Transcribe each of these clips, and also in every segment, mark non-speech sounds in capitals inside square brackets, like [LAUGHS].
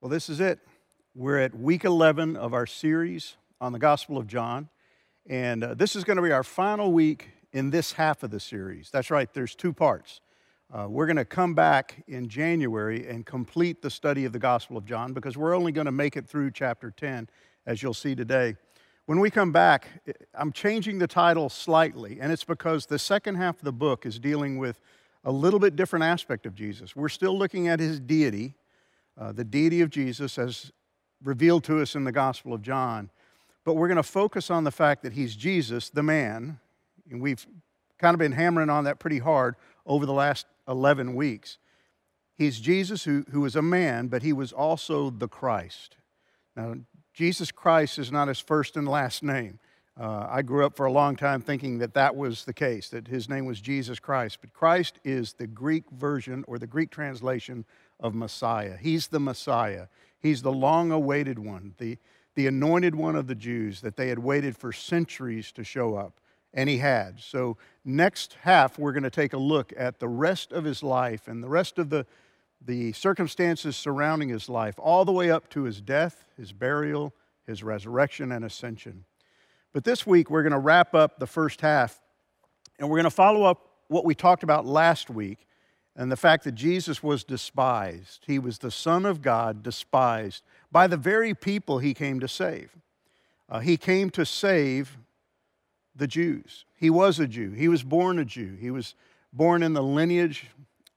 Well, this is it. We're at week 11 of our series on the Gospel of John. And uh, this is going to be our final week in this half of the series. That's right, there's two parts. Uh, we're going to come back in January and complete the study of the Gospel of John because we're only going to make it through chapter 10, as you'll see today. When we come back, I'm changing the title slightly, and it's because the second half of the book is dealing with a little bit different aspect of Jesus. We're still looking at his deity, uh, the deity of Jesus as revealed to us in the Gospel of John, but we're going to focus on the fact that he's Jesus, the man, and we've kind of been hammering on that pretty hard over the last 11 weeks. He's Jesus who, who was a man, but he was also the Christ. Now, Jesus Christ is not his first and last name. Uh, I grew up for a long time thinking that that was the case, that his name was Jesus Christ. But Christ is the Greek version or the Greek translation of Messiah. He's the Messiah. He's the long awaited one, the, the anointed one of the Jews that they had waited for centuries to show up. And he had. So, next half, we're going to take a look at the rest of his life and the rest of the, the circumstances surrounding his life, all the way up to his death, his burial, his resurrection, and ascension. But this week, we're going to wrap up the first half, and we're going to follow up what we talked about last week and the fact that Jesus was despised. He was the Son of God, despised by the very people he came to save. Uh, he came to save the Jews. He was a Jew. He was born a Jew. He was born in the lineage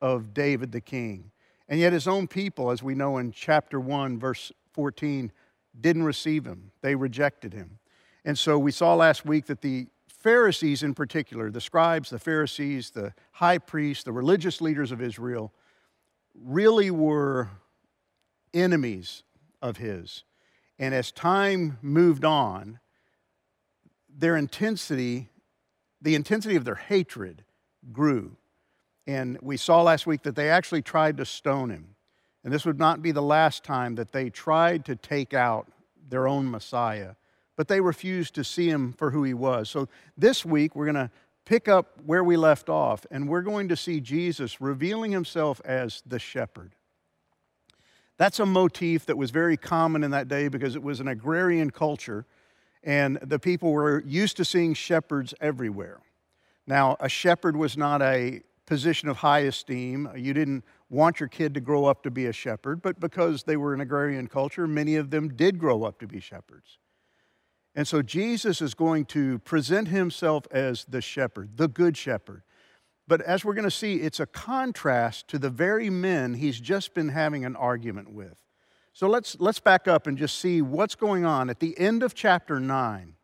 of David the king. And yet, his own people, as we know in chapter 1, verse 14, didn't receive him, they rejected him. And so we saw last week that the Pharisees, in particular, the scribes, the Pharisees, the high priests, the religious leaders of Israel, really were enemies of his. And as time moved on, their intensity, the intensity of their hatred grew. And we saw last week that they actually tried to stone him. And this would not be the last time that they tried to take out their own Messiah but they refused to see him for who he was. So this week, we're going to pick up where we left off, and we're going to see Jesus revealing himself as the shepherd. That's a motif that was very common in that day because it was an agrarian culture, and the people were used to seeing shepherds everywhere. Now, a shepherd was not a position of high esteem. You didn't want your kid to grow up to be a shepherd, but because they were an agrarian culture, many of them did grow up to be shepherds. And so Jesus is going to present himself as the shepherd, the good shepherd. But as we're going to see, it's a contrast to the very men he's just been having an argument with. So let's, let's back up and just see what's going on. At the end of chapter 9,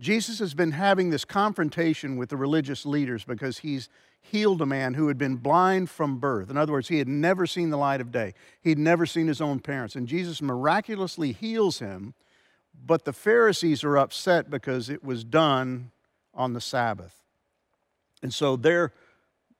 Jesus has been having this confrontation with the religious leaders because he's healed a man who had been blind from birth. In other words, he had never seen the light of day, he'd never seen his own parents. And Jesus miraculously heals him but the Pharisees are upset because it was done on the Sabbath. And so they're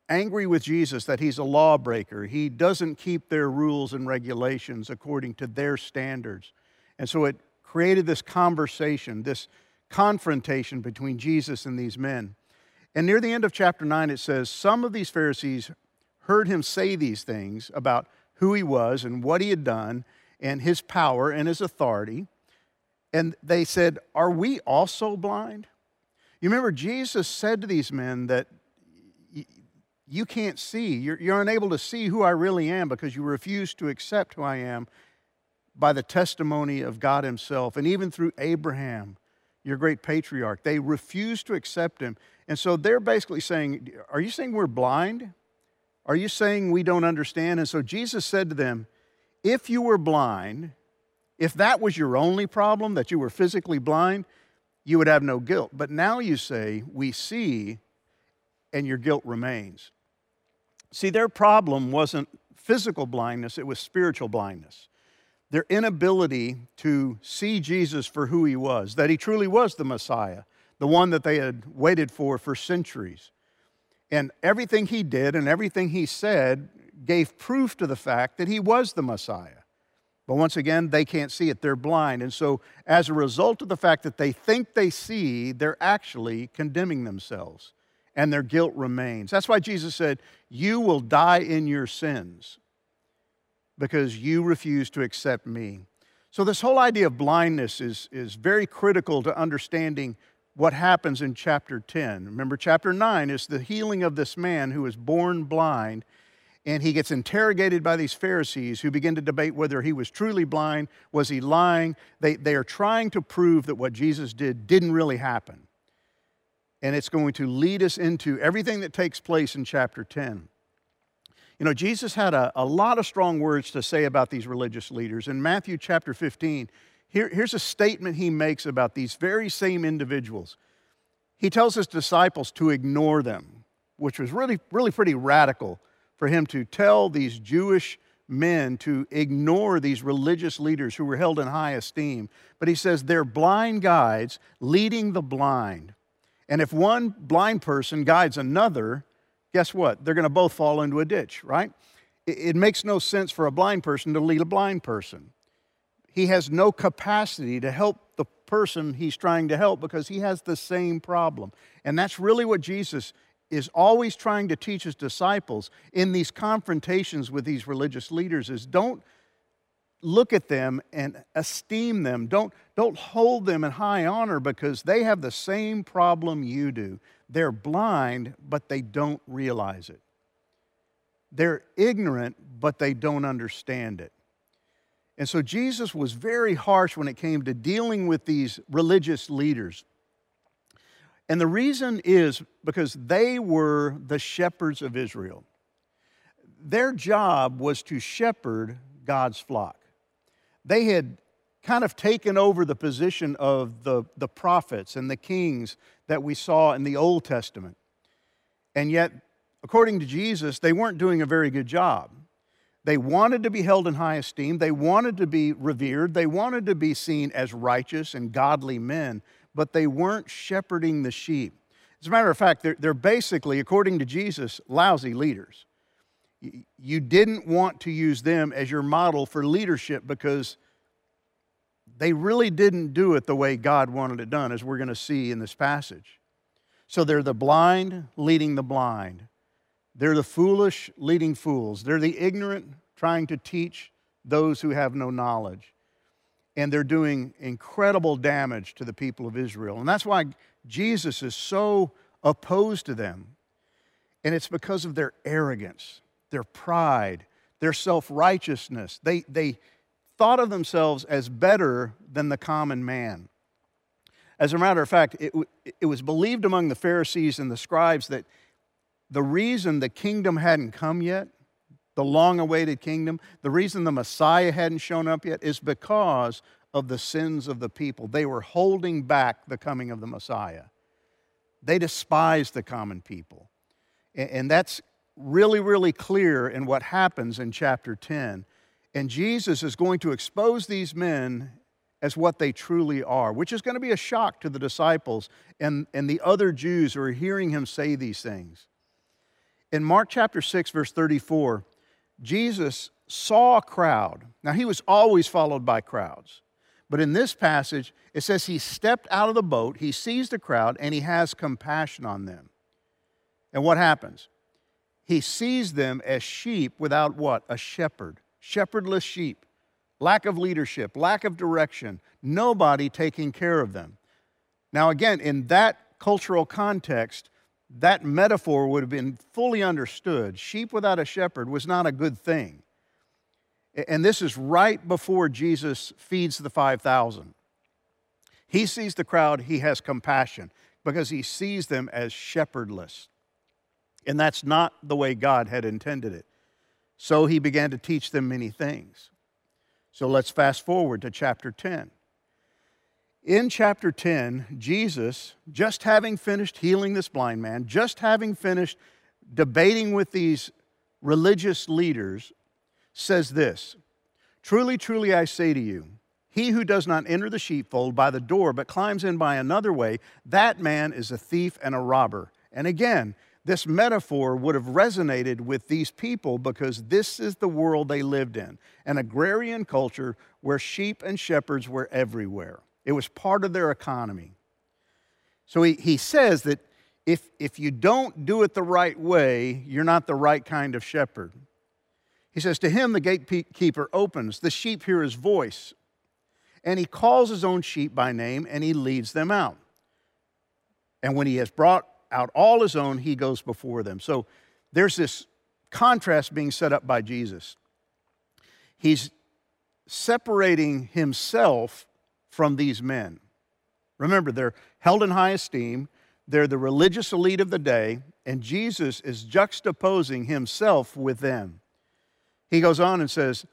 angry with Jesus that he's a lawbreaker. He doesn't keep their rules and regulations according to their standards. And so it created this conversation, this confrontation between Jesus and these men. And near the end of chapter 9, it says, Some of these Pharisees heard him say these things about who he was and what he had done and his power and his authority. And they said, Are we also blind? You remember, Jesus said to these men that you can't see, you're, you're, unable to see who I really am because you refuse to accept who I am by the testimony of God Himself. And even through Abraham, your great patriarch, they refuse to accept Him. And so they're basically saying, Are you saying we're blind? Are you saying we don't understand? And so Jesus said to them, If you were blind, if that was your only problem, that you were physically blind, you would have no guilt. But now you say, We see, and your guilt remains. See, their problem wasn't physical blindness, it was spiritual blindness. Their inability to see Jesus for who he was, that he truly was the Messiah, the one that they had waited for for centuries. And everything he did and everything he said gave proof to the fact that he was the Messiah. But once again, they can't see it. They're blind. And so, as a result of the fact that they think they see, they're actually condemning themselves and their guilt remains. That's why Jesus said, You will die in your sins. because you refuse to accept me. So, this whole idea of blindness is, is very critical to understanding what happens in chapter 10. Remember, chapter 9 is the healing of this man who is born blind, and he gets interrogated by these Pharisees who begin to debate whether he was truly blind, was he lying? They, they are trying to prove that what Jesus did didn't really happen. And it's going to lead us into everything that takes place in chapter 10. You know, Jesus had a, a lot of strong words to say about these religious leaders. In Matthew chapter 15, here, here's a statement he makes about these very same individuals. He tells his disciples to ignore them, which was really, really pretty radical for him to tell these Jewish men to ignore these religious leaders who were held in high esteem. But he says they're blind guides leading the blind. And if one blind person guides another, guess what? They're going to both fall into a ditch, right? It, makes no sense for a blind person to lead a blind person. He has no capacity to help the person he's trying to help because he has the same problem. And that's really what Jesus is always trying to teach his disciples in these confrontations with these religious leaders is don't look at them and esteem them. Don't, don't hold them in high honor because they have the same problem you do. They're blind, but they don't realize it. They're ignorant, but they don't understand it. And so Jesus was very harsh when it came to dealing with these religious leaders. And the reason is because they were the shepherds of Israel. Their job was to shepherd God's flock. They had kind of taken over the position of the, the prophets and the kings that we saw in the Old Testament. And yet, according to Jesus, they weren't doing a very good job. They wanted to be held in high esteem, they wanted to be revered, they wanted to be seen as righteous and godly men, but they weren't shepherding the sheep. As a matter of fact, they're, they're basically, according to Jesus, lousy leaders. You didn't want to use them as your model for leadership because they really didn't do it the way God wanted it done, as we're going to see in this passage. So they're the blind leading the blind. They're the foolish leading fools. They're the ignorant trying to teach those who have no knowledge. And they're doing incredible damage to the people of Israel. And that's why Jesus is so opposed to them. And it's because of their arrogance, their pride, their self righteousness. They, they, thought of themselves as better than the common man. As a matter of fact, it, it was believed among the Pharisees and the scribes that the reason the kingdom hadn't come yet, the long awaited kingdom, the reason the Messiah hadn't shown up yet is because of the sins of the people. They were holding back the coming of the Messiah. They despised the common people. And that's really, really clear in what happens in chapter 10 and Jesus is going to expose these men as what they truly are, which is going to be a shock to the disciples and, and the other Jews who are hearing him say these things. In Mark chapter 6, verse 34, Jesus saw a crowd. Now, he was always followed by crowds. But in this passage, it says he stepped out of the boat, he sees the crowd, and he has compassion on them. And what happens? He sees them as sheep without what? A shepherd shepherdless sheep, lack of leadership, lack of direction, nobody taking care of them. Now, again, in that cultural context, that metaphor would have been fully understood. Sheep without a shepherd was not a good thing. And this is right before Jesus feeds the 5,000. He sees the crowd, he has compassion because he sees them as shepherdless. And that's not the way God had intended it. So he began to teach them many things. So let's fast forward to chapter 10. In chapter 10, Jesus, just having finished healing this blind man, just having finished debating with these religious leaders, says this Truly, truly, I say to you, he who does not enter the sheepfold by the door, but climbs in by another way, that man is a thief and a robber. And again, this metaphor would have resonated with these people because this is the world they lived in an agrarian culture where sheep and shepherds were everywhere. It was part of their economy. So he, he says that if, if you don't do it the right way, you're not the right kind of shepherd. He says, To him the gatekeeper opens, the sheep hear his voice, and he calls his own sheep by name and he leads them out. And when he has brought out all his own, he goes before them. So there's this contrast being set up by Jesus. He's separating himself from these men. Remember, they're held in high esteem, they're the religious elite of the day, and Jesus is juxtaposing himself with them. He goes on and says,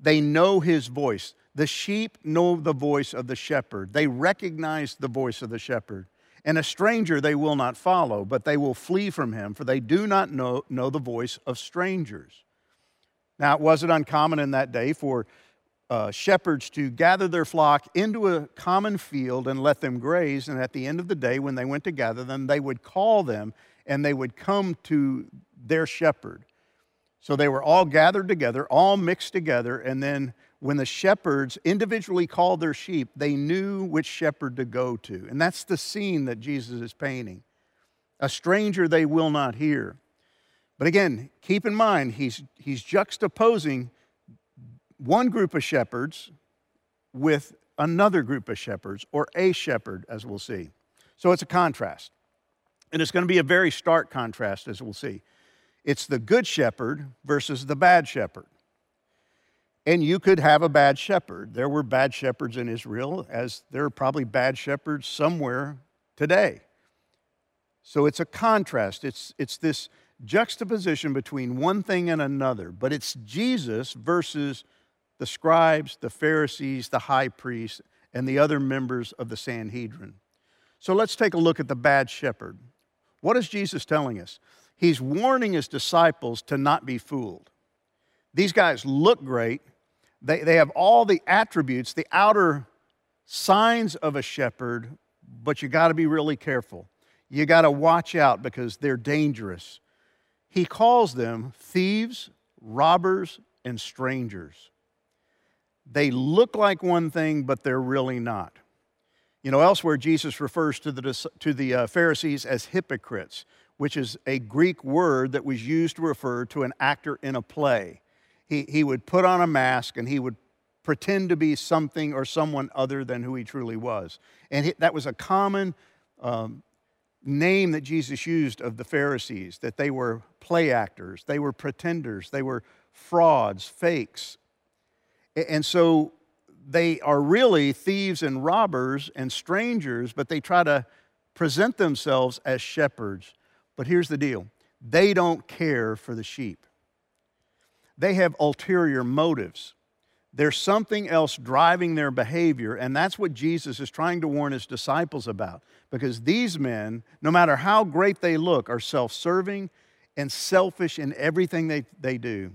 They know his voice. The sheep know the voice of the shepherd. They recognize the voice of the shepherd. And a stranger they will not follow, but they will flee from him, for they do not know, know the voice of strangers. Now, it wasn't uncommon in that day for uh, shepherds to gather their flock into a common field and let them graze. And at the end of the day, when they went to gather them, they would call them and they would come to their shepherd. So they were all gathered together, all mixed together, and then when the shepherds individually called their sheep, they knew which shepherd to go to. And that's the scene that Jesus is painting. A stranger they will not hear. But again, keep in mind, he's, he's juxtaposing one group of shepherds with another group of shepherds, or a shepherd, as we'll see. So it's a contrast. And it's going to be a very stark contrast, as we'll see. It's the good shepherd versus the bad shepherd. And you could have a bad shepherd. There were bad shepherds in Israel, as there are probably bad shepherds somewhere today. So it's a contrast. It's, it's this juxtaposition between one thing and another, but it's Jesus versus the scribes, the Pharisees, the high priests, and the other members of the Sanhedrin. So let's take a look at the bad shepherd. What is Jesus telling us? He's warning his disciples to not be fooled. These guys look great, they, they have all the attributes, the outer signs of a shepherd, but you got to be really careful. You got to watch out because they're dangerous. He calls them thieves, robbers, and strangers. They look like one thing, but they're really not. You know, elsewhere, Jesus refers to the, to the uh, Pharisees as hypocrites, which is a Greek word that was used to refer to an actor in a play he, he would put on a mask and he would pretend to be something or someone other than who he truly was. And he, that was a common um, name that Jesus used of the Pharisees, that they were play actors, they were pretenders, they were frauds, fakes. And so they are really thieves and robbers and strangers, but they try to present themselves as shepherds. But here's the deal they don't care for the sheep they have ulterior motives. There's something else driving their behavior, and that's what Jesus is trying to warn his disciples about. Because these men, no matter how great they look, are self serving and selfish in everything they, they do.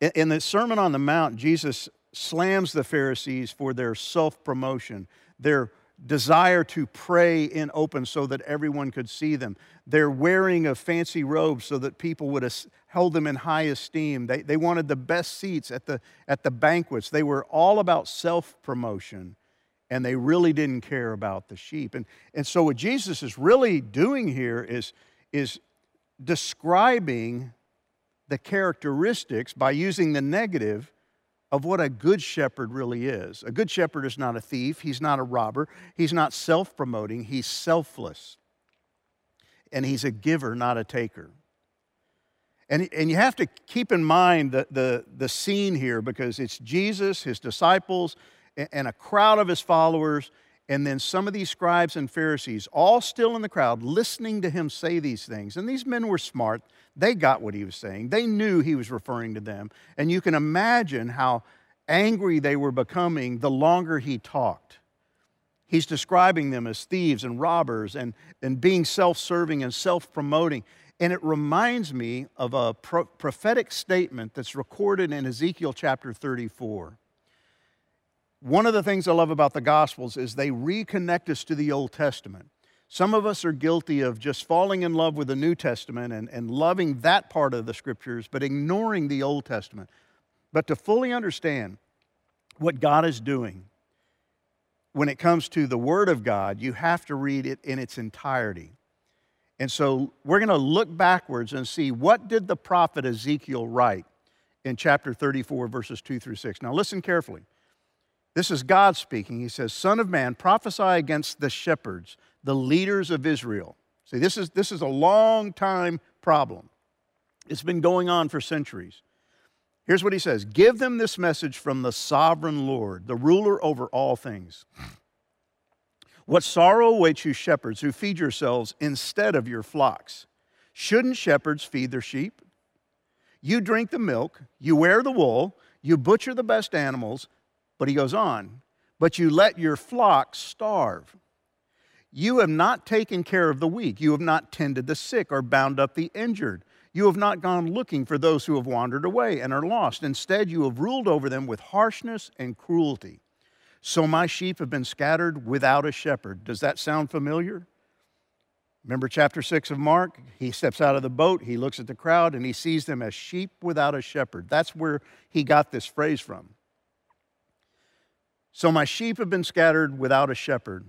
In the Sermon on the Mount, Jesus slams the Pharisees for their self promotion, their desire to pray in open so that everyone could see them. Their wearing of fancy robes so that people would hold them in high esteem. They, they wanted the best seats at the, at the banquets. They were all about self promotion and they really didn't care about the sheep. And, and so, what Jesus is really doing here is, is describing the characteristics by using the negative of what a good shepherd really is. A good shepherd is not a thief, he's not a robber, he's not self promoting, he's selfless. And he's a giver, not a taker. And, and you have to keep in mind the, the, the scene here because it's Jesus, his disciples, and a crowd of his followers, and then some of these scribes and Pharisees, all still in the crowd, listening to him say these things. And these men were smart. They got what he was saying, they knew he was referring to them. And you can imagine how angry they were becoming the longer he talked. He's describing them as thieves and robbers and, and being self serving and self promoting. And it reminds me of a pro- prophetic statement that's recorded in Ezekiel chapter 34. One of the things I love about the Gospels is they reconnect us to the Old Testament. Some of us are guilty of just falling in love with the New Testament and, and loving that part of the scriptures, but ignoring the Old Testament. But to fully understand what God is doing when it comes to the Word of God, you have to read it in its entirety. And so we're going to look backwards and see what did the prophet Ezekiel write in chapter 34, verses 2 through 6. Now, listen carefully. This is God speaking. He says, Son of man, prophesy against the shepherds, the leaders of Israel. See, this is, this is a long time problem. It's been going on for centuries. Here's what he says Give them this message from the sovereign Lord, the ruler over all things. What sorrow awaits you, shepherds, who feed yourselves instead of your flocks? Shouldn't shepherds feed their sheep? You drink the milk, you wear the wool, you butcher the best animals, but he goes on, but you let your flock starve. You have not taken care of the weak, you have not tended the sick or bound up the injured. You have not gone looking for those who have wandered away and are lost. Instead, you have ruled over them with harshness and cruelty. So my sheep have been scattered without a shepherd. Does that sound familiar? Remember chapter 6 of Mark? He steps out of the boat, he looks at the crowd, and he sees them as sheep without a shepherd. That's where he got this phrase from. So my sheep have been scattered without a shepherd,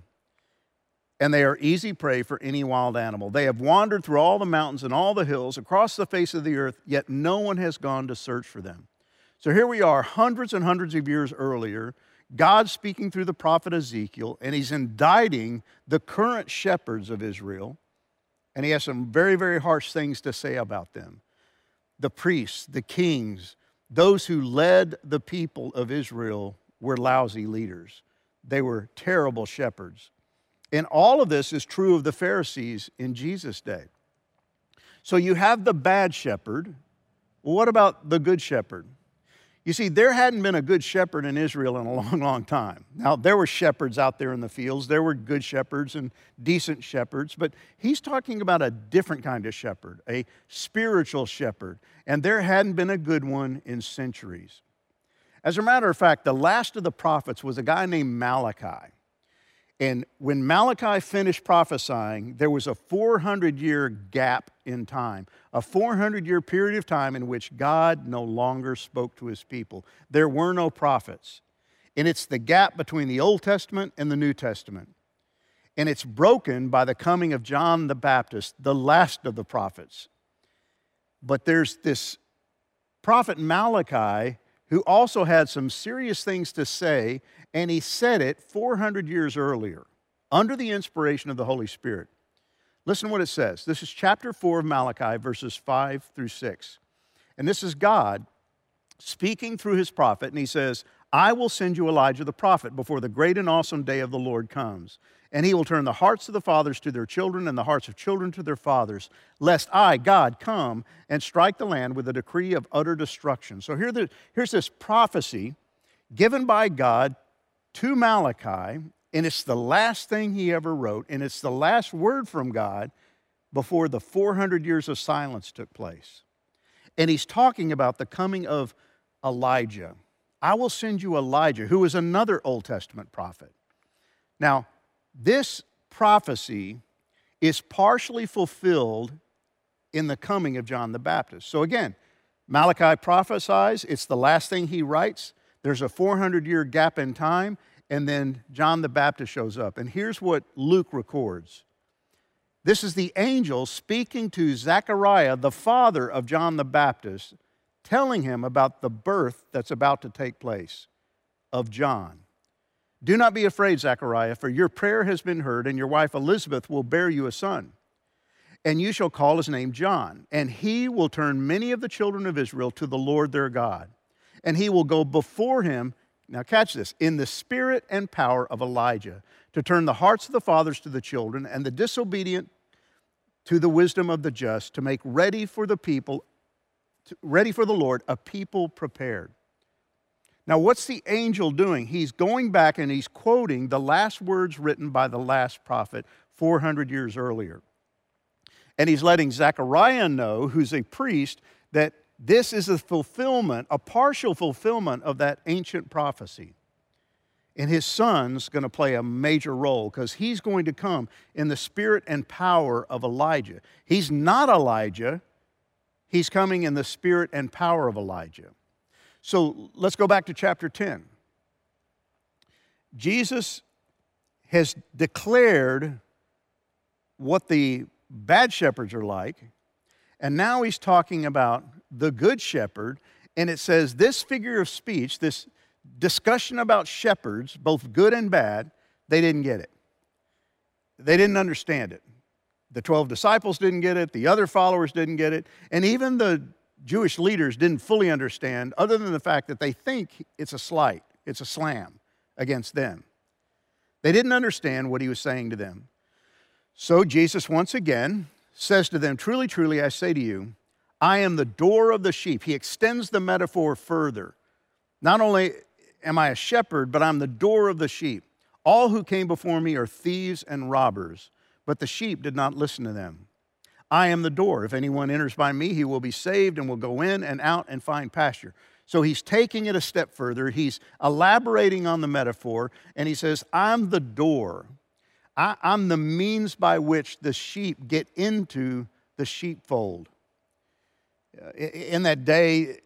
and they are easy prey for any wild animal. They have wandered through all the mountains and all the hills, across the face of the earth, yet no one has gone to search for them. So here we are, hundreds and hundreds of years earlier, God speaking through the prophet Ezekiel, and he's indicting the current shepherds of Israel and he has some very, very harsh things to say about them. The priests, the kings, those who led the people of Israel were lousy leaders. They were terrible shepherds. And all of this is true of the Pharisees in Jesus' day. So you have the bad shepherd. What about the good shepherd? You see, there hadn't been a good shepherd in Israel in a long, long time. Now, there were shepherds out there in the fields, there were good shepherds and decent shepherds, but he's talking about a different kind of shepherd, a spiritual shepherd, and there hadn't been a good one in centuries. As a matter of fact, the last of the prophets was a guy named Malachi. And when Malachi finished prophesying, there was a 400 year gap in time, a 400 year period of time in which God no longer spoke to his people. There were no prophets. And it's the gap between the Old Testament and the New Testament. And it's broken by the coming of John the Baptist, the last of the prophets. But there's this prophet Malachi who also had some serious things to say, and he said it 400 years earlier under the inspiration of the Holy Spirit. Listen to what it says. This is chapter 4 of Malachi, verses 5 through 6. And this is God speaking through his prophet, and he says, I will send you Elijah the prophet before the great and awesome day of the Lord comes. And he will turn the hearts of the fathers to their children and the hearts of children to their fathers, lest I, God, come and strike the land with a decree of utter destruction. So here the, here's this prophecy given by God to Malachi, and it's the last thing he ever wrote, and it's the last word from God before the 400 years of silence took place. And he's talking about the coming of Elijah. I will send you Elijah, who is another Old Testament prophet. Now, this prophecy is partially fulfilled in the coming of John the Baptist. So again, Malachi prophesies, it's the last thing he writes. There's a 400 year gap in time, and then John the Baptist shows up. And here's what Luke records this is the angel speaking to Zechariah, the father of John the Baptist, telling him about the birth that's about to take place of John. Do not be afraid, Zechariah, for your prayer has been heard, and your wife Elizabeth will bear you a son. And you shall call his name John, and he will turn many of the children of Israel to the Lord their God. And he will go before him, now catch this, in the spirit and power of Elijah, to turn the hearts of the fathers to the children, and the disobedient to the wisdom of the just, to make ready for the people, ready for the Lord, a people prepared. Now, what's the angel doing? He's going back and he's quoting the last words written by the last prophet 400 years earlier. And he's letting Zechariah know, who's a priest, that this is a fulfillment, a partial fulfillment of that ancient prophecy. And his son's going to play a major role because he's going to come in the spirit and power of Elijah. He's not Elijah, he's coming in the spirit and power of Elijah. So let's go back to chapter 10. Jesus has declared what the bad shepherds are like, and now he's talking about the good shepherd, And it says this figure of speech, this discussion about shepherds, both good and bad, they didn't get it. They didn't understand it. The 12 disciples didn't get it, the other followers didn't get it, and even the Jewish leaders didn't fully understand, other than the fact that they think it's a slight, it's a slam against them. They didn't understand what he was saying to them. So Jesus once again says to them, Truly, truly, I say to you, I am the door of the sheep. He extends the metaphor further. Not only am I a shepherd, but I'm the door of the sheep. All who came before me are thieves and robbers, but the sheep did not listen to them. I am the door. If anyone enters by me, he will be saved and will go in and out and find pasture. So he's taking it a step further. He's elaborating on the metaphor, and he says, I'm the door. I, am the means by which the sheep get into the sheepfold. Uh, in that day,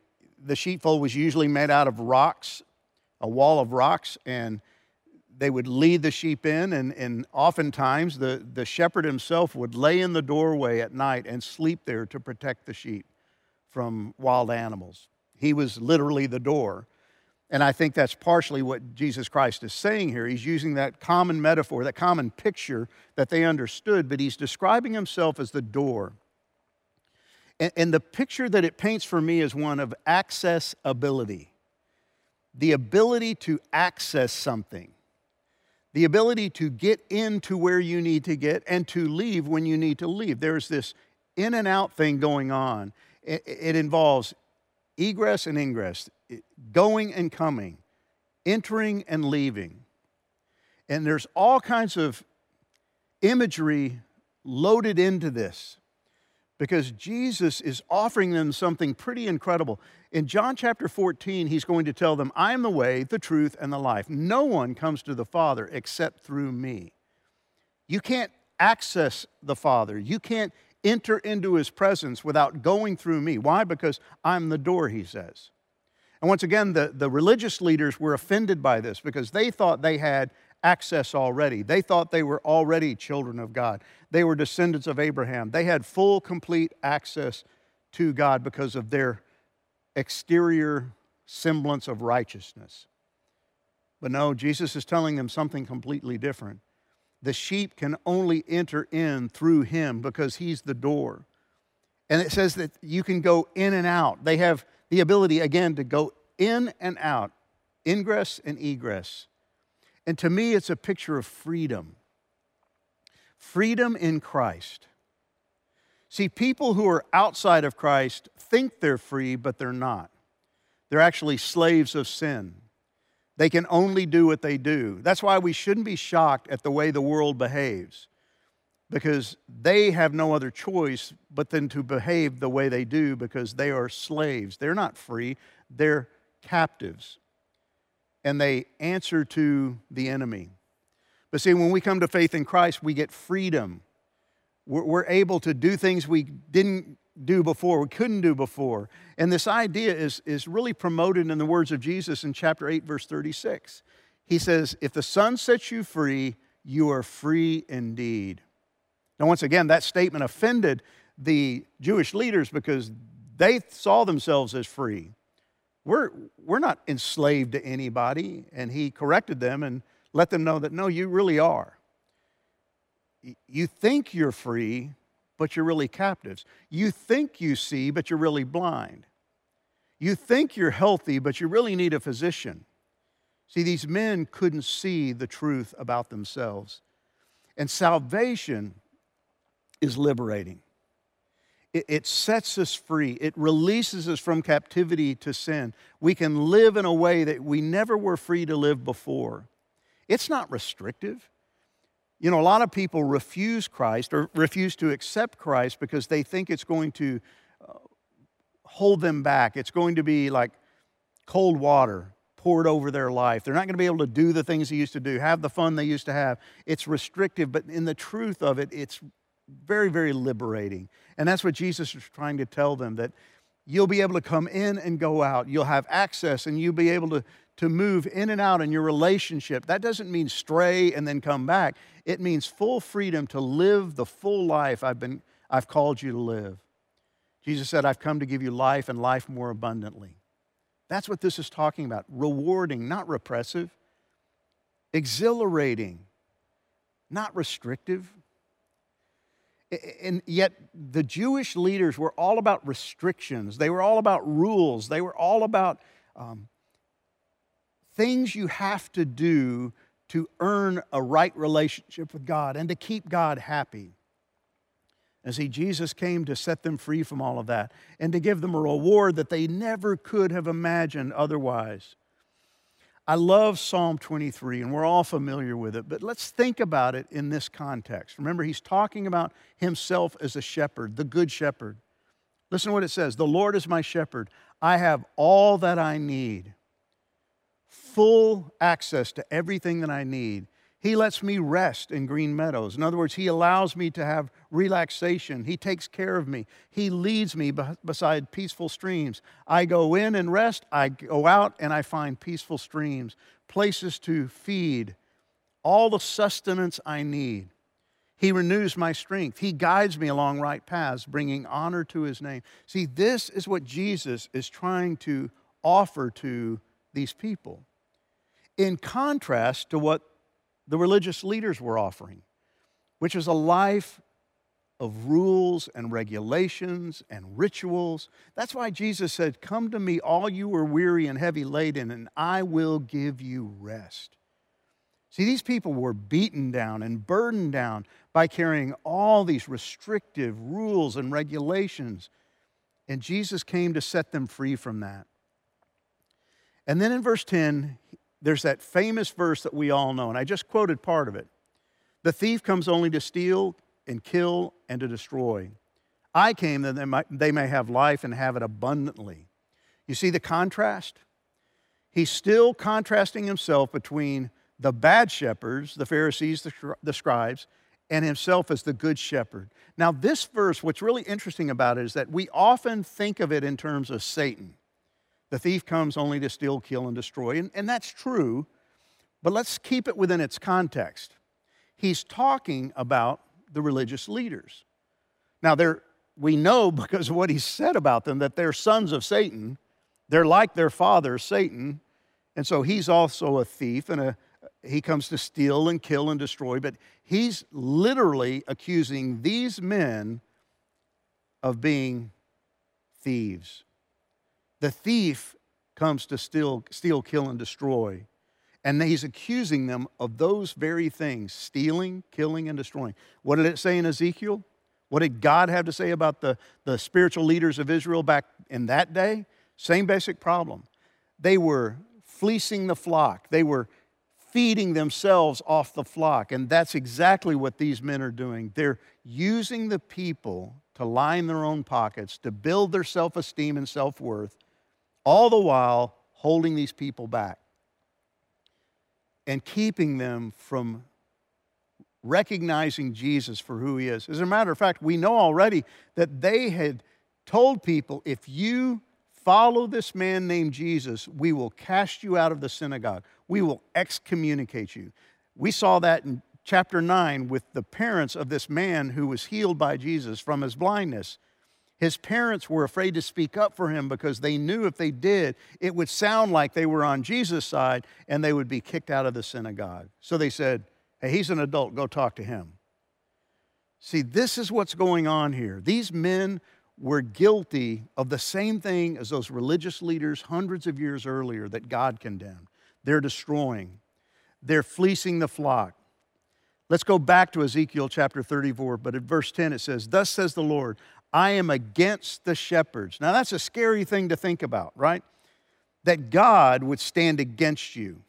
the sheepfold was usually made out of rocks, a wall of rocks, and they would lead the sheep in, and, and oftentimes the, the shepherd himself would lay in the doorway at night and sleep there to protect the sheep from wild animals. He was literally the door. And I think that's partially what Jesus Christ is saying here. He's using that common metaphor, that common picture that they understood, but he's describing himself as the door. And, and the picture that it paints for me is one of accessibility the ability to access something, the ability to get into where you need to get and to leave when you need to leave. There's this in and out thing going on. It, it involves egress and ingress, going and coming, entering and leaving. And there's all kinds of imagery loaded into this because Jesus is offering them something pretty incredible. In John chapter 14, he's going to tell them, I am the way, the truth, and the life. No one comes to the Father except through me. You can't access the Father. You can't enter into his presence without going through me. Why? Because I'm the door, he says. And once again, the, the religious leaders were offended by this because they thought they had access already. They thought they were already children of God. They were descendants of Abraham. They had full, complete access to God because of their exterior semblance of righteousness. But no, Jesus is telling them something completely different. The sheep can only enter in through him because he's the door. And it says that you can go in and out. They have the ability, again, to go in and out, ingress and egress. And to me, it's a picture of freedom freedom in Christ. See, people who are outside of Christ think they're free, but they're not. They're actually slaves of sin. They can only do what they do. That's why we shouldn't be shocked at the way the world behaves, because they have no other choice but than to behave the way they do because they are slaves. They're not free, they're captives and they answer to the enemy. But see, when we come to faith in Christ, we get freedom. We're, we're, able to do things we didn't do before, we couldn't do before. And this idea is, is really promoted in the words of Jesus in chapter 8, verse 36. He says, If the Son sets you free, you are free indeed. Now, once again, that statement offended the Jewish leaders because they saw themselves as free. We're, we're not enslaved to anybody. And he corrected them and let them know that no, you really are. You think you're free, but you're really captives. You think you see, but you're really blind. You think you're healthy, but you really need a physician. See, these men couldn't see the truth about themselves. And salvation is liberating. It, it sets us free, it releases us from captivity to sin. We can live in a way that we never were free to live before. It's not restrictive. You know, a lot of people refuse Christ or refuse to accept Christ because they think it's going to uh, hold them back. It's going to be like cold water poured over their life. They're not going to be able to do the things they used to do, have the fun they used to have. It's restrictive, but in the truth of it, it's very, very liberating. And that's what Jesus is trying to tell them that you'll be able to come in and go out. You'll have access and you'll be able to, to move in and out in your relationship. That doesn't mean stray and then come back. It means full freedom to live the full life I've, been, I've called you to live. Jesus said, I've come to give you life and life more abundantly. That's what this is talking about rewarding, not repressive, exhilarating, not restrictive. And yet, the Jewish leaders were all about restrictions. They were all about rules. They were all about um, things you have to do to earn a right relationship with God and to keep God happy. And see, Jesus came to set them free from all of that and to give them a reward that they never could have imagined otherwise. I love Psalm 23, and we're all familiar with it, but let's think about it in this context. Remember, he's talking about himself as a shepherd, the good shepherd. Listen to what it says The Lord is my shepherd. I have all that I need, full access to everything that I need. He lets me rest in green meadows. In other words, He allows me to have relaxation. He takes care of me. He leads me beside peaceful streams. I go in and rest. I go out and I find peaceful streams, places to feed, all the sustenance I need. He renews my strength. He guides me along right paths, bringing honor to His name. See, this is what Jesus is trying to offer to these people. In contrast to what the religious leaders were offering, which was a life of rules and regulations and rituals. That's why Jesus said, Come to me, all you are weary and heavy laden, and I will give you rest. See, these people were beaten down and burdened down by carrying all these restrictive rules and regulations. And Jesus came to set them free from that. And then in verse 10, there's that famous verse that we all know, and I just quoted part of it. The thief comes only to steal and kill and to destroy. I came that they, might, they may have life and have it abundantly. You see the contrast? He's still contrasting himself between the bad shepherds, the Pharisees, the, the scribes, and himself as the good shepherd. Now, this verse, what's really interesting about it is that we often think of it in terms of Satan. The thief comes only to steal, kill, and destroy. And, and that's true, but let's keep it within its context. He's talking about the religious leaders. Now, they're, we know [LAUGHS] because of what he said about them that they're sons of Satan. They're like their father, Satan. And so he's also a thief and a, he comes to steal and kill and destroy. But he's literally accusing these men of being thieves. The thief comes to steal, steal, kill, and destroy. And he's accusing them of those very things stealing, killing, and destroying. What did it say in Ezekiel? What did God have to say about the, the spiritual leaders of Israel back in that day? Same basic problem. They were fleecing the flock, they were feeding themselves off the flock. And that's exactly what these men are doing. They're using the people to line their own pockets, to build their self esteem and self worth, all the while holding these people back and keeping them from recognizing Jesus for who he is. As a matter of fact, we know already that they had told people if you follow this man named Jesus, we will cast you out of the synagogue, we will excommunicate you. We saw that in chapter 9 with the parents of this man who was healed by Jesus from his blindness. His parents were afraid to speak up for him because they knew if they did, it would sound like they were on Jesus' side and they would be kicked out of the synagogue. So they said, Hey, he's an adult, go talk to him. See, this is what's going on here. These men were guilty of the same thing as those religious leaders hundreds of years earlier that God condemned. They're destroying, they're fleecing the flock. Let's go back to Ezekiel chapter 34, but at verse 10 it says, Thus says the Lord, I am against the shepherds. Now, that's a scary thing to think about, right? That God would stand against you.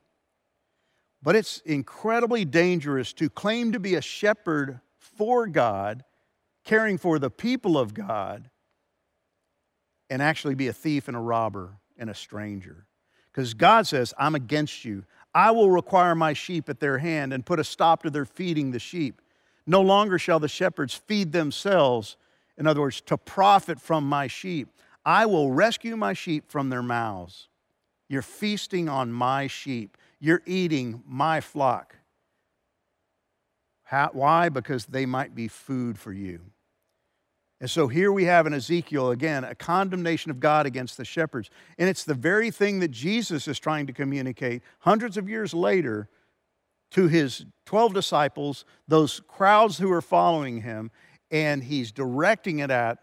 But it's incredibly dangerous to claim to be a shepherd for God, caring for the people of God, and actually be a thief and a robber and a stranger. Because God says, I'm against you. I will require my sheep at their hand and put a stop to their feeding the sheep. No longer shall the shepherds feed themselves in other words, to profit from my sheep. I will rescue my sheep from their mouths. You're feasting on my sheep. You're eating my flock. How, why? Because they might be food for you. And so here we have in Ezekiel, again, a condemnation of God against the shepherds. And it's the very thing that Jesus is trying to communicate hundreds of years later to his 12 disciples, those crowds who are following him, and he's directing it at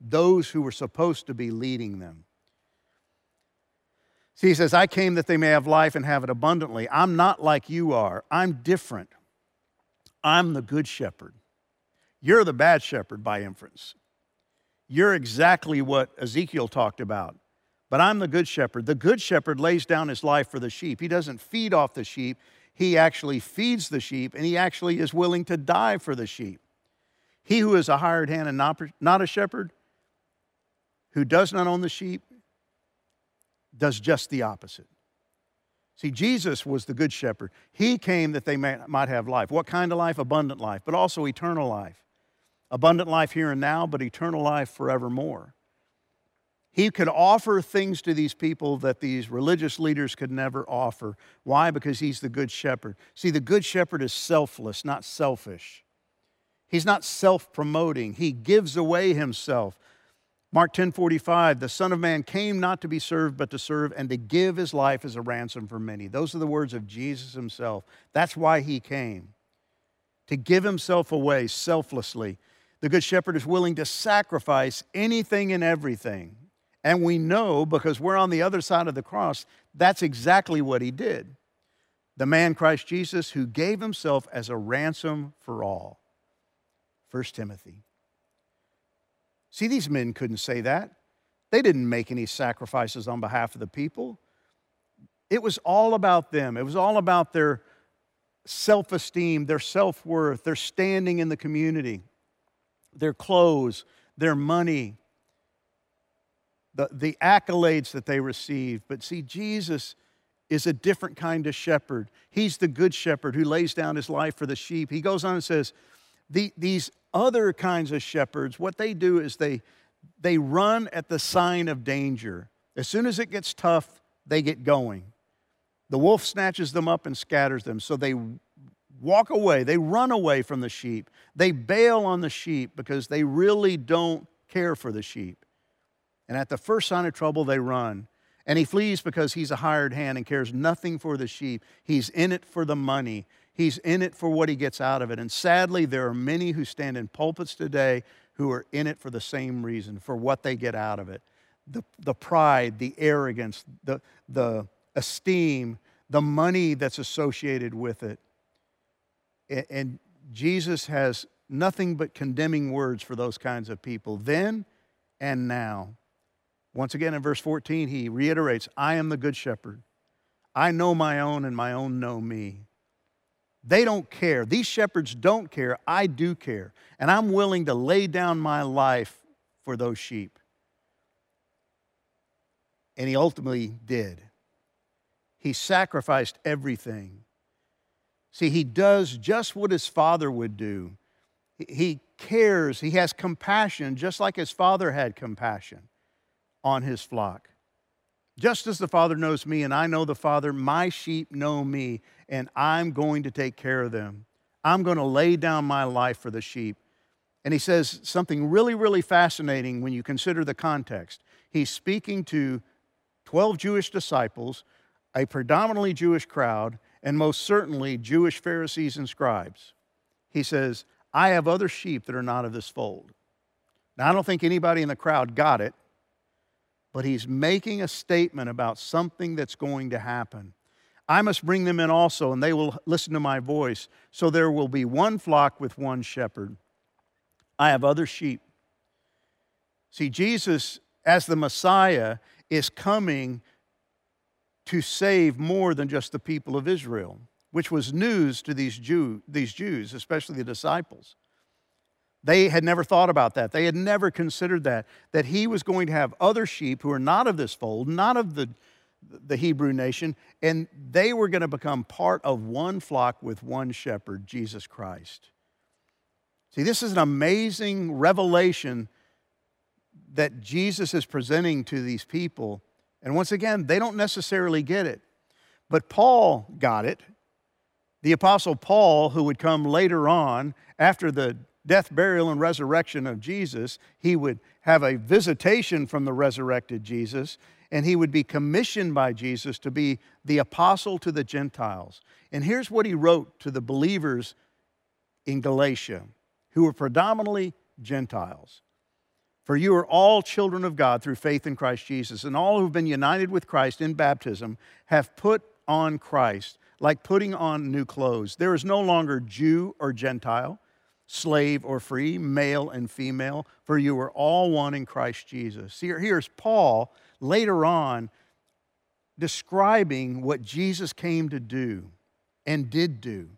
those who were supposed to be leading them. See, he says, I came that they may have life and have it abundantly. I'm not like you are, I'm different. I'm the good shepherd. You're the bad shepherd by inference. You're exactly what Ezekiel talked about. But I'm the good shepherd. The good shepherd lays down his life for the sheep. He doesn't feed off the sheep, he actually feeds the sheep, and he actually is willing to die for the sheep. He who is a hired hand and not, a shepherd, who does not own the sheep, does just the opposite. See, Jesus was the good shepherd. He came that they might have life. What kind of life? Abundant life, but also eternal life abundant life here and now, but eternal life forevermore. He could offer things to these people that these religious leaders could never offer. Why? Because he's the good shepherd. See, the good shepherd is selfless, not selfish. He's not self promoting, he gives away himself. Mark 10 45, the Son of Man came not to be served, but to serve and to give his life as a ransom for many. Those are the words of Jesus himself. That's why he came, to give himself away selflessly the Good Shepherd is willing to sacrifice anything and everything. And we know because we're on the other side of the cross, that's exactly what he did. The man Christ Jesus who gave himself as a ransom for all. 1 Timothy. See, these men couldn't say that. They didn't make any sacrifices on behalf of the people. It was all about them, it was all about their self esteem, their self worth, their standing in the community their clothes, their money, the, the accolades that they received. But see, Jesus is a different kind of shepherd. He's the good shepherd who lays down his life for the sheep. He goes on and says, the, These other kinds of shepherds, what they do is they, they run at the sign of danger. As soon as it gets tough, they get going. The wolf snatches them up and scatters them. So they walk away. They run away from the sheep. They bail on the sheep because they really don't care for the sheep. And at the first sign of trouble, they run. And he flees because he's a hired hand and cares nothing for the sheep. He's in it for the money, he's in it for what he gets out of it. And sadly, there are many who stand in pulpits today who are in it for the same reason, for what they get out of it the, the pride, the arrogance, the, the esteem, the money that's associated with it. And Jesus has nothing but condemning words for those kinds of people then and now. Once again, in verse 14, he reiterates I am the good shepherd. I know my own, and my own know me. They don't care. These shepherds don't care. I do care. And I'm willing to lay down my life for those sheep. And he ultimately did. He sacrificed everything See, he does just what his father would do. He cares, he has compassion, just like his father had compassion on his flock. Just as the Father knows me and I know the Father, my sheep know me, and I'm going to take care of them. I'm going to lay down my life for the sheep. And he says something really, really fascinating when you consider the context. He's speaking to 12 Jewish disciples, a predominantly Jewish crowd, and most certainly Jewish Pharisees and scribes. He says, I have other sheep that are not of this fold. Now, I don't think anybody in the crowd got it, but he's making a statement about something that's going to happen. I must bring them in also, and they will listen to my voice. So there will be one flock with one shepherd. I have other sheep. See, Jesus, as the Messiah, is coming to save more than just the people of Israel, which was news to these, Jew, these Jews, especially the disciples. They had never thought about that. They had never considered that, that he was going to have other sheep who are not of this fold, not of the, the Hebrew nation, and they were going to become part of one flock with one shepherd, Jesus Christ. See, this is an amazing revelation that Jesus is presenting to these people and once again, they don't necessarily get it. But Paul got it. The Apostle Paul, who would come later on after the death, burial, and resurrection of Jesus, he would have a visitation from the resurrected Jesus, and he would be commissioned by Jesus to be the apostle to the Gentiles. And here's what he wrote to the believers in Galatia, who were predominantly Gentiles. For you are all children of God through faith in Christ Jesus, and all who've been united with Christ in baptism have put on Christ, like putting on new clothes. There is no longer Jew or Gentile, slave or free, male and female, for you are all one in Christ Jesus. See, here's Paul later on describing what Jesus came to do and did do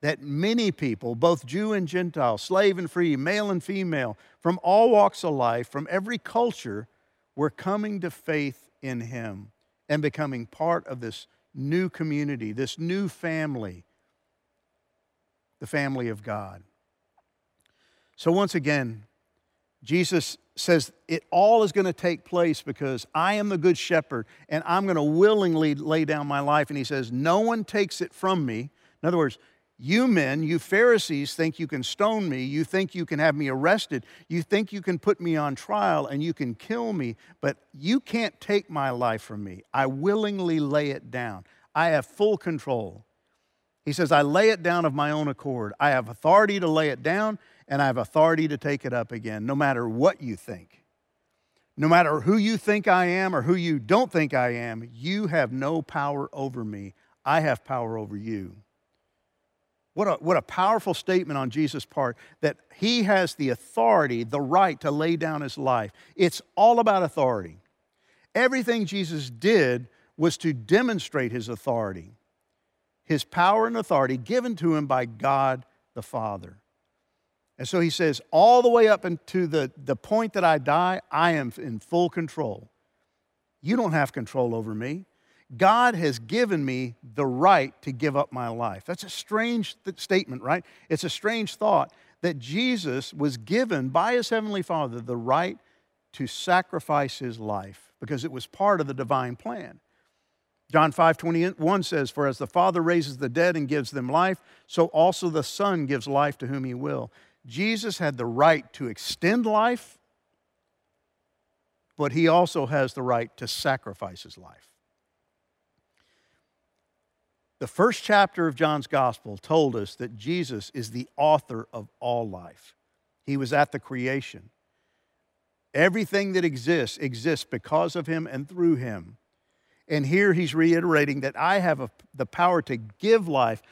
that many people, both Jew and Gentile, slave and free, male and female, from all walks of life, from every culture, were coming to faith in him and becoming part of this new community, this new family, the family of God. So, once again, Jesus says it all is going to take place because I am the good shepherd and I'm going to willingly lay down my life. And he says, No one takes it from me. In other words, you men, you Pharisees, think you can stone me. You think you can have me arrested. You think you can put me on trial and you can kill me, but you can't take my life from me. I willingly lay it down. I have full control. He says, I lay it down of my own accord. I have authority to lay it down and I have authority to take it up again, no matter what you think. No matter who you think I am or who you don't think I am, you have no power over me. I have power over you. What a, what a powerful statement on Jesus' part that he has the authority, the right to lay down his life. It's all about authority. Everything Jesus did was to demonstrate his authority, his power and authority given to him by God the Father. And so he says, all the way up into the, the point that I die, I am in full control. You don't have control over me. God has given me the right to give up my life. That's a strange th- statement, right? It's a strange thought that Jesus was given by his heavenly Father the right to sacrifice his life because it was part of the divine plan. John 5 21 says, For as the Father raises the dead and gives them life, so also the Son gives life to whom he will. Jesus had the right to extend life, but he also has the right to sacrifice his life. The first chapter of John's gospel told us that Jesus is the author of all life. He was at the creation. Everything that exists exists because of him and through him. And here he's reiterating that I have a, the power to give life,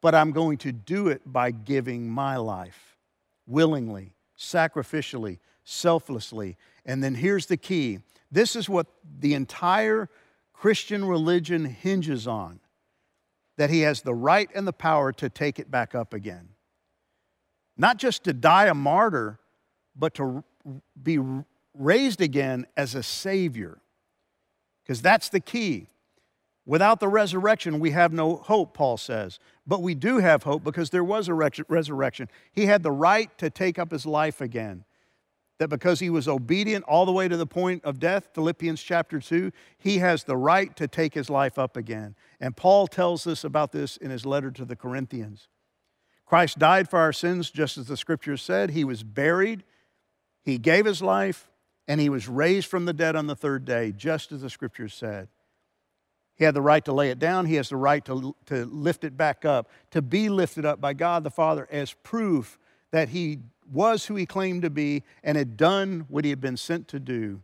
but I'm going to do it by giving my life willingly, sacrificially, selflessly. And then here's the key this is what the entire Christian religion hinges on that he has the right and the power to take it back up again. Not just to die a martyr, but to be raised again as a Savior. Because that's the key. Without the resurrection, we have no hope, Paul says. But we do have hope because there was a resurrection. He had the right to take up his life again that because he was obedient all the way to the point of death, Philippians chapter 2, he has the right to take his life up again. And Paul tells us about this in his letter to the Corinthians. Christ died for our sins, just as the scriptures said. He was buried, he gave his life, and he was raised from the dead on the third day, just as the scriptures said. He had the right to lay it down. He has the right to, to lift it back up, to be lifted up by God the Father as proof that he was who he claimed to be and had done what he had been sent to do,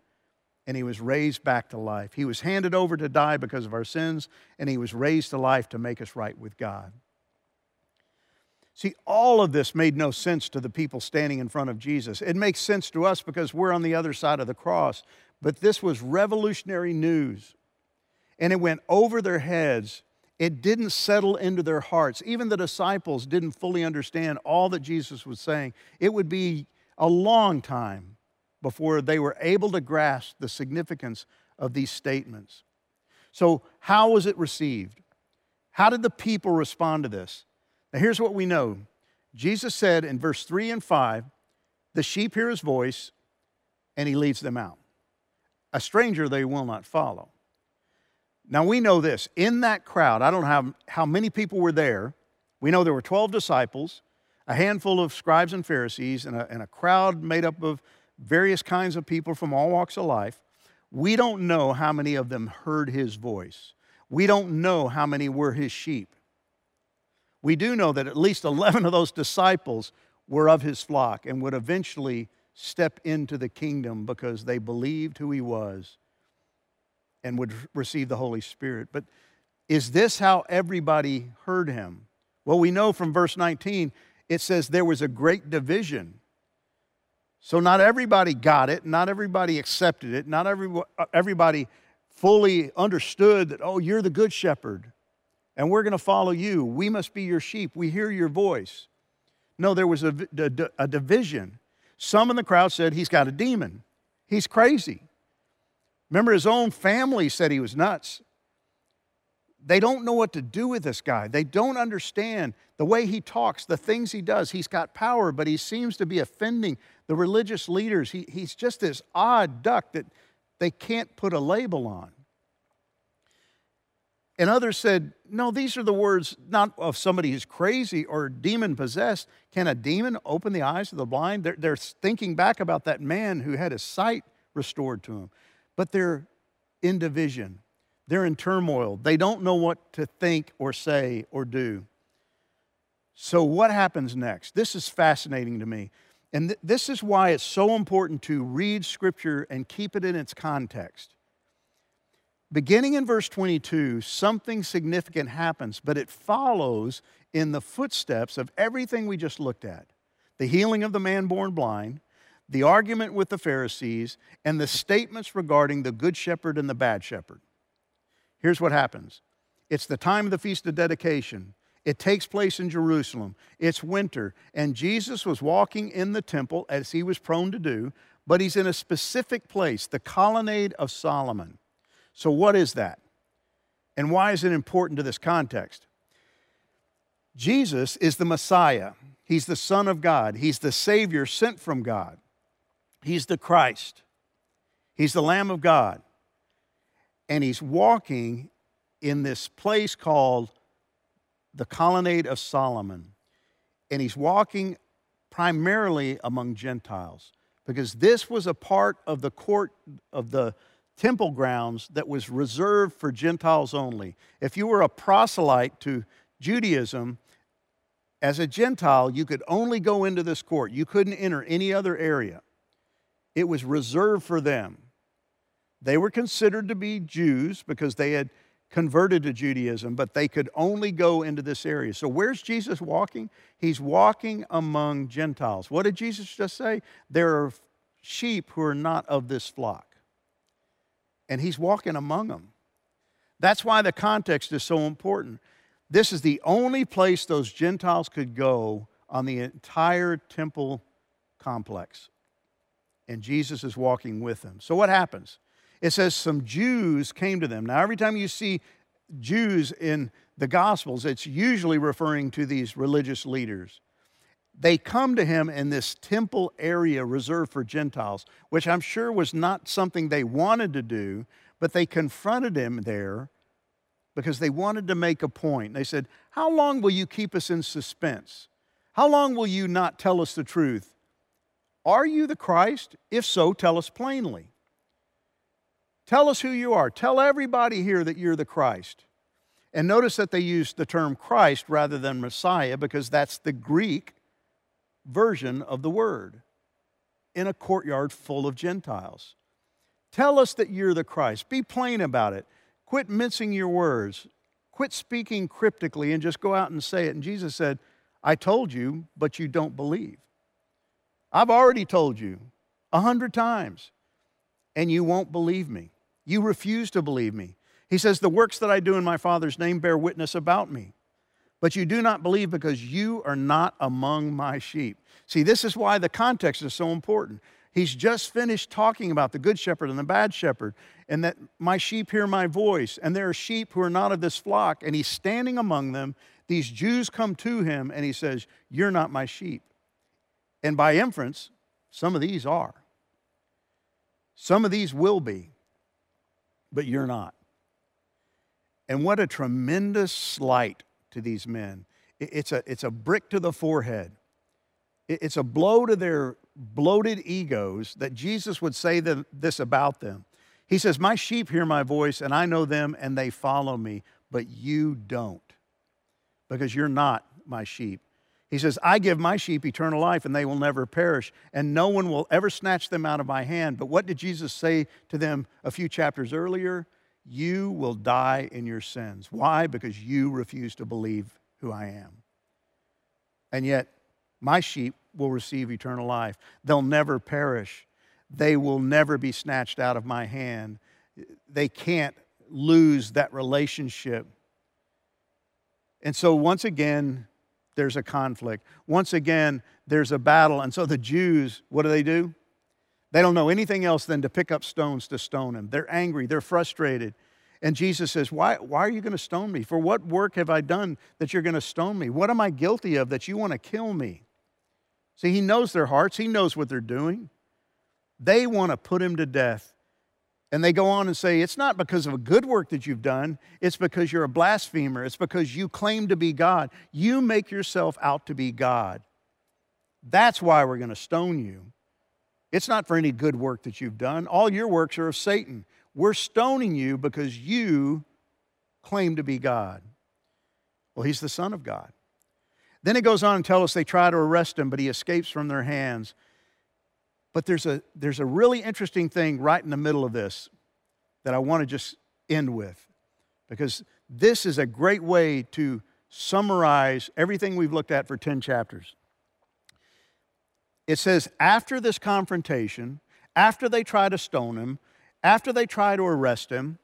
and he was raised back to life. He was handed over to die because of our sins, and he was raised to life to make us right with God. See, all of this made no sense to the people standing in front of Jesus. It makes sense to us because we're on the other side of the cross, but this was revolutionary news. And it went over their heads it didn't settle into their hearts. Even the disciples didn't fully understand all that Jesus was saying. It would be a long time before they were able to grasp the significance of these statements. So, how was it received? How did the people respond to this? Now, here's what we know Jesus said in verse 3 and 5 the sheep hear his voice, and he leads them out. A stranger they will not follow. Now we know this. In that crowd, I don't know how, how many people were there. We know there were 12 disciples. a handful of scribes and Pharisees and a, and a crowd made up of various kinds of people from all walks of life. We don't know how many of them heard his voice. We don't know how many were his sheep. We do know that at least 11 of those disciples were of his flock and would eventually step into the kingdom because they believed who he was and would receive the Holy Spirit. But is this how everybody heard him? Well, we know from verse 19, it says there was a great division. So, not everybody got it, not everybody accepted it, not every, uh, everybody fully understood that, oh, you're the good shepherd and we're going to follow you. We must be your sheep. We hear your voice. No, there was a, a, a division. Some in the crowd said, He's got a demon. He's crazy. Remember, his own family said he was nuts. They don't know what to do with this guy. They don't understand the way he talks, the things he does. He's got power, but he seems to be offending the religious leaders. He, he's just this odd duck that they can't put a label on. And others said, No, these are the words not of somebody who's crazy or demon possessed. Can a demon open the eyes of the blind? They're, they're thinking back about that man who had his sight restored to him. But they're in division, they're in turmoil. They don't know what to think or say or do. So, what happens next? This is fascinating to me. And th- this is why it's so important to read Scripture and keep it in its context. Beginning in verse 22, something significant happens, but it follows in the footsteps of everything we just looked at the healing of the man born blind, the argument with the Pharisees, and the statements regarding the good shepherd and the bad shepherd. Here's what happens it's the time of the Feast of Dedication. It takes place in Jerusalem. It's winter, and Jesus was walking in the temple as he was prone to do, but he's in a specific place, the colonnade of Solomon. So, what is that? And why is it important to this context? Jesus is the Messiah. He's the Son of God. He's the Savior sent from God. He's the Christ. He's the Lamb of God. And he's walking in this place called the Colonnade of Solomon. And he's walking primarily among Gentiles because this was a part of the court of the temple grounds that was reserved for Gentiles only. If you were a proselyte to Judaism, as a Gentile, you could only go into this court. You couldn't enter any other area. It was reserved for them. They were considered to be Jews because they had converted to Judaism, but they could only go into this area. So, where's Jesus walking? He's walking among Gentiles. What did Jesus just say? There are sheep who are not of this flock and he's walking among them. That's why the context is so important. This is the only place those Gentiles could go on the entire temple complex. And Jesus is walking with them. So what happens? It says some Jews came to them. Now, every time you see Jews in the Gospels, it's usually referring to these religious leaders they come to him in this temple area reserved for Gentiles, which I'm sure was not something they wanted to do, but they confronted him there because they wanted to make a point. They said, How long will you keep us in suspense? How long will you not tell us the truth? Are you the Christ? If so, tell us plainly. Tell us who you are. Tell everybody here that you're the Christ. And notice that they used the term Christ rather than Messiah because that's the Greek version of the word in a courtyard full of Gentiles. Tell us that you're the Christ. Be plain about it. Quit mincing your words. Quit speaking cryptically and just go out and say it. And Jesus said, I told you, but you don't believe. I've already told you a hundred times, and you won't believe me. You refuse to believe me. He says, The works that I do in my Father's name bear witness about me but you do not believe because you are not among my sheep. See, this is why the context is so important. He's just finished talking about the good shepherd and the bad shepherd, and that my sheep hear my voice, and there are sheep who are not of this flock, and he's standing among them. These Jews come to him, and he says, You're not my sheep. And by inference, some of these are. Some of these will be, but you're not. And what a tremendous slight to these men. It's a, it's a brick to the forehead. It's a blow to their bloated egos that Jesus would say this about them. He says, My sheep hear my voice, and I know them, and they follow me, but you don't, because you're not my sheep. He says, I give my sheep eternal life, and they will never perish, and no one will ever snatch them out of my hand. But what did Jesus say to them a few chapters earlier? You will die in your sins. Why? Because you refuse to believe who I am. And yet, my sheep will receive eternal life. They'll never perish. They will never be snatched out of my hand. They can't lose that relationship. And so, once again, there's a conflict. Once again, there's a battle. And so, the Jews, what do they do? They don't know anything else than to pick up stones to stone him. They're angry, they're frustrated. And Jesus says, Why, why are you going to stone me? For what work have I done that you're going to stone me? What am I guilty of that you want to kill me? See, he knows their hearts, he knows what they're doing. They want to put him to death. And they go on and say, It's not because of a good work that you've done, it's because you're a blasphemer, it's because you claim to be God. You make yourself out to be God. That's why we're going to stone you. It's not for any good work that you've done. All your works are of Satan. We're stoning you because you claim to be God. Well, he's the Son of God. Then it goes on and tells us they try to arrest him, but he escapes from their hands. But there's a, there's a really interesting thing right in the middle of this that I want to just end with, because this is a great way to summarize everything we've looked at for 10 chapters. It says, after this confrontation, after they try to stone him, after they try to arrest him,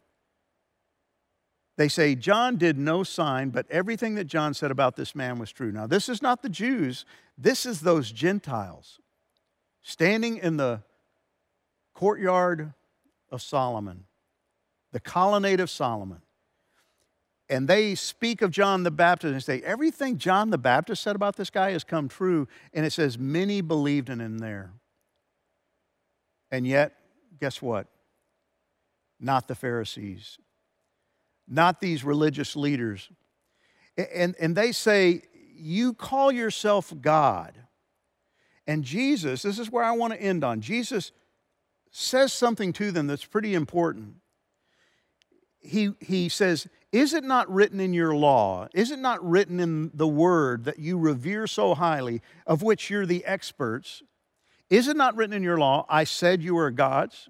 they say, John did no sign, but everything that John said about this man was true. Now, this is not the Jews, this is those Gentiles standing in the courtyard of Solomon, the colonnade of Solomon. And they speak of John the Baptist and say, everything John the Baptist said about this guy has come true. And it says, many believed in him there. And yet, guess what? Not the Pharisees, not these religious leaders. And, and they say, You call yourself God. And Jesus, this is where I want to end on. Jesus says something to them that's pretty important. He, he says, Is it not written in your law? Is it not written in the word that you revere so highly, of which you're the experts? Is it not written in your law, I said you are gods?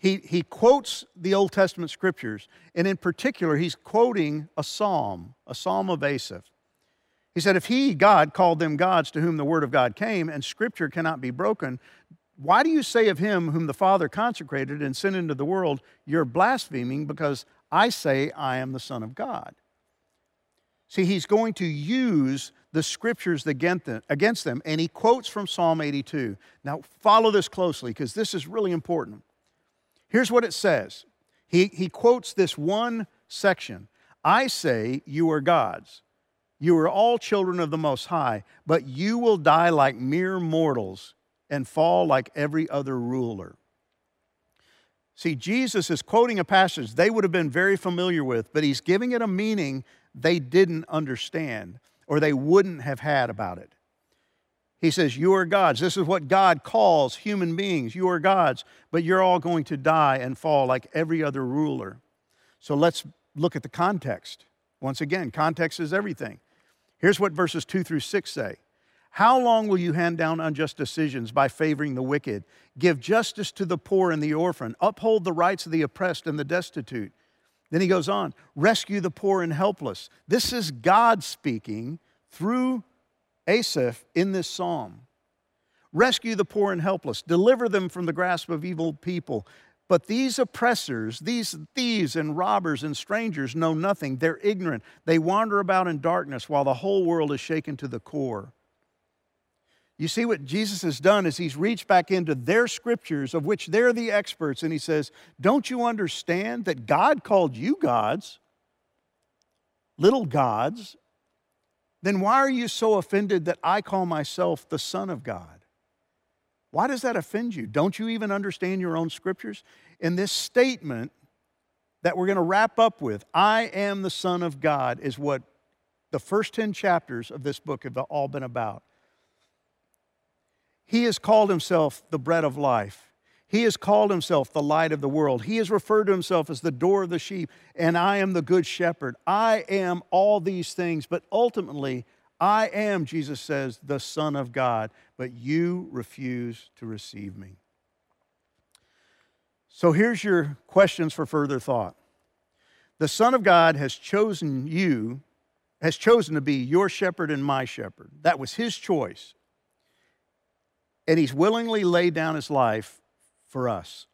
he, he quotes the Old Testament scriptures, and in particular, he's quoting a psalm, a psalm of Asaph. He said, If he, God, called them gods to whom the word of God came, and scripture cannot be broken, why do you say of him whom the Father consecrated and sent into the world, You're blaspheming because I say I am the Son of God? See, he's going to use the scriptures against them, and he quotes from Psalm 82. Now, follow this closely because this is really important. Here's what it says he, he quotes this one section I say, You are gods. You are all children of the Most High, but you will die like mere mortals and fall like every other ruler. See, Jesus is quoting a passage they would have been very familiar with, but he's giving it a meaning they didn't understand or they wouldn't have had about it. He says, You are gods. This is what God calls human beings. You are gods, but you're all going to die and fall like every other ruler. So let's look at the context. Once again, context is everything. Here's what verses 2 through 6 say How long will you hand down unjust decisions by favoring the wicked? Give justice to the poor and the orphan, uphold the rights of the oppressed and the destitute. Then he goes on, rescue the poor and helpless. This is God speaking through Asaph in this psalm. Rescue the poor and helpless, deliver them from the grasp of evil people. But these oppressors, these thieves and robbers and strangers know nothing. They're ignorant. They wander about in darkness while the whole world is shaken to the core. You see, what Jesus has done is he's reached back into their scriptures, of which they're the experts, and he says, Don't you understand that God called you gods, little gods, then why are you so offended that I call myself the Son of God? Why does that offend you? Don't you even understand your own scriptures? In this statement that we're going to wrap up with, I am the Son of God, is what the first 10 chapters of this book have all been about. He has called himself the bread of life. He has called himself the light of the world. He has referred to himself as the door of the sheep, and I am the good shepherd. I am all these things, but ultimately, I am, Jesus says, the Son of God, but you refuse to receive me. So here's your questions for further thought. The Son of God has chosen you, has chosen to be your shepherd and my shepherd. That was his choice. And he's willingly laid down his life for us.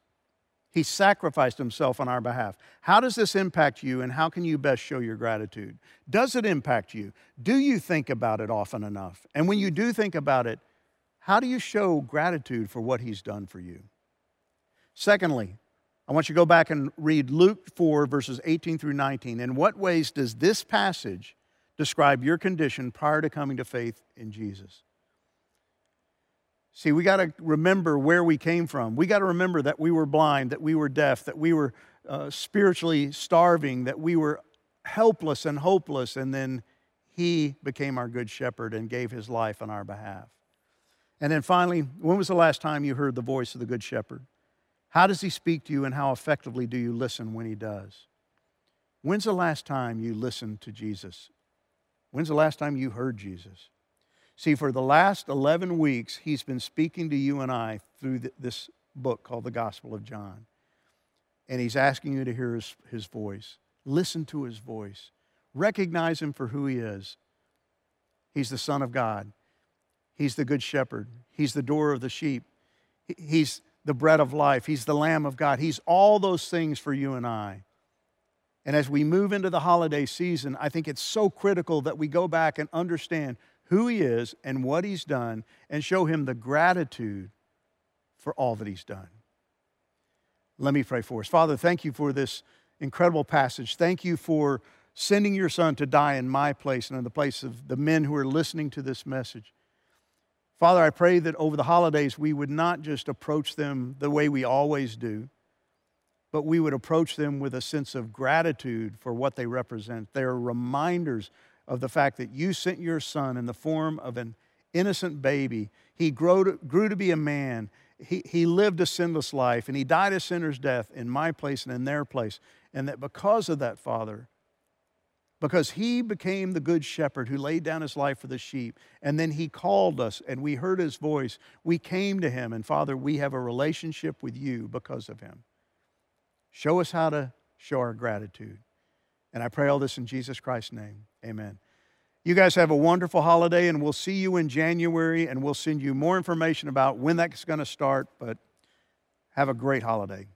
He sacrificed himself on our behalf. How does this impact you, and how can you best show your gratitude? Does it impact you? Do you think about it often enough? And when you do think about it, how do you show gratitude for what he's done for you? Secondly, I want you to go back and read Luke 4, verses 18 through 19. In what ways does this passage describe your condition prior to coming to faith in Jesus? See, we got to remember where we came from. We got to remember that we were blind, that we were deaf, that we were uh, spiritually starving, that we were helpless and hopeless, and then He became our good shepherd and gave His life on our behalf. And then finally, when was the last time you heard the voice of the good shepherd? How does He speak to you, and how effectively do you listen when He does? When's the last time you listened to Jesus? When's the last time you heard Jesus? See, for the last 11 weeks, he's been speaking to you and I through this book called the Gospel of John. And he's asking you to hear his, his voice. Listen to his voice. Recognize him for who he is. He's the Son of God, he's the Good Shepherd, he's the door of the sheep, he's the bread of life, he's the Lamb of God. He's all those things for you and I. And as we move into the holiday season, I think it's so critical that we go back and understand who he is and what he's done and show him the gratitude for all that he's done. Let me pray for us. Father, thank you for this incredible passage. Thank you for sending your son to die in my place and in the place of the men who are listening to this message. Father, I pray that over the holidays we would not just approach them the way we always do, but we would approach them with a sense of gratitude for what they represent. They are reminders of the fact that you sent your son in the form of an innocent baby. He grew to, grew to be a man. He, he lived a sinless life and he died a sinner's death in my place and in their place. And that because of that, Father, because he became the good shepherd who laid down his life for the sheep, and then he called us and we heard his voice, we came to him. And Father, we have a relationship with you because of him. Show us how to show our gratitude. And I pray all this in Jesus Christ's name. Amen. You guys have a wonderful holiday, and we'll see you in January, and we'll send you more information about when that's going to start. But have a great holiday.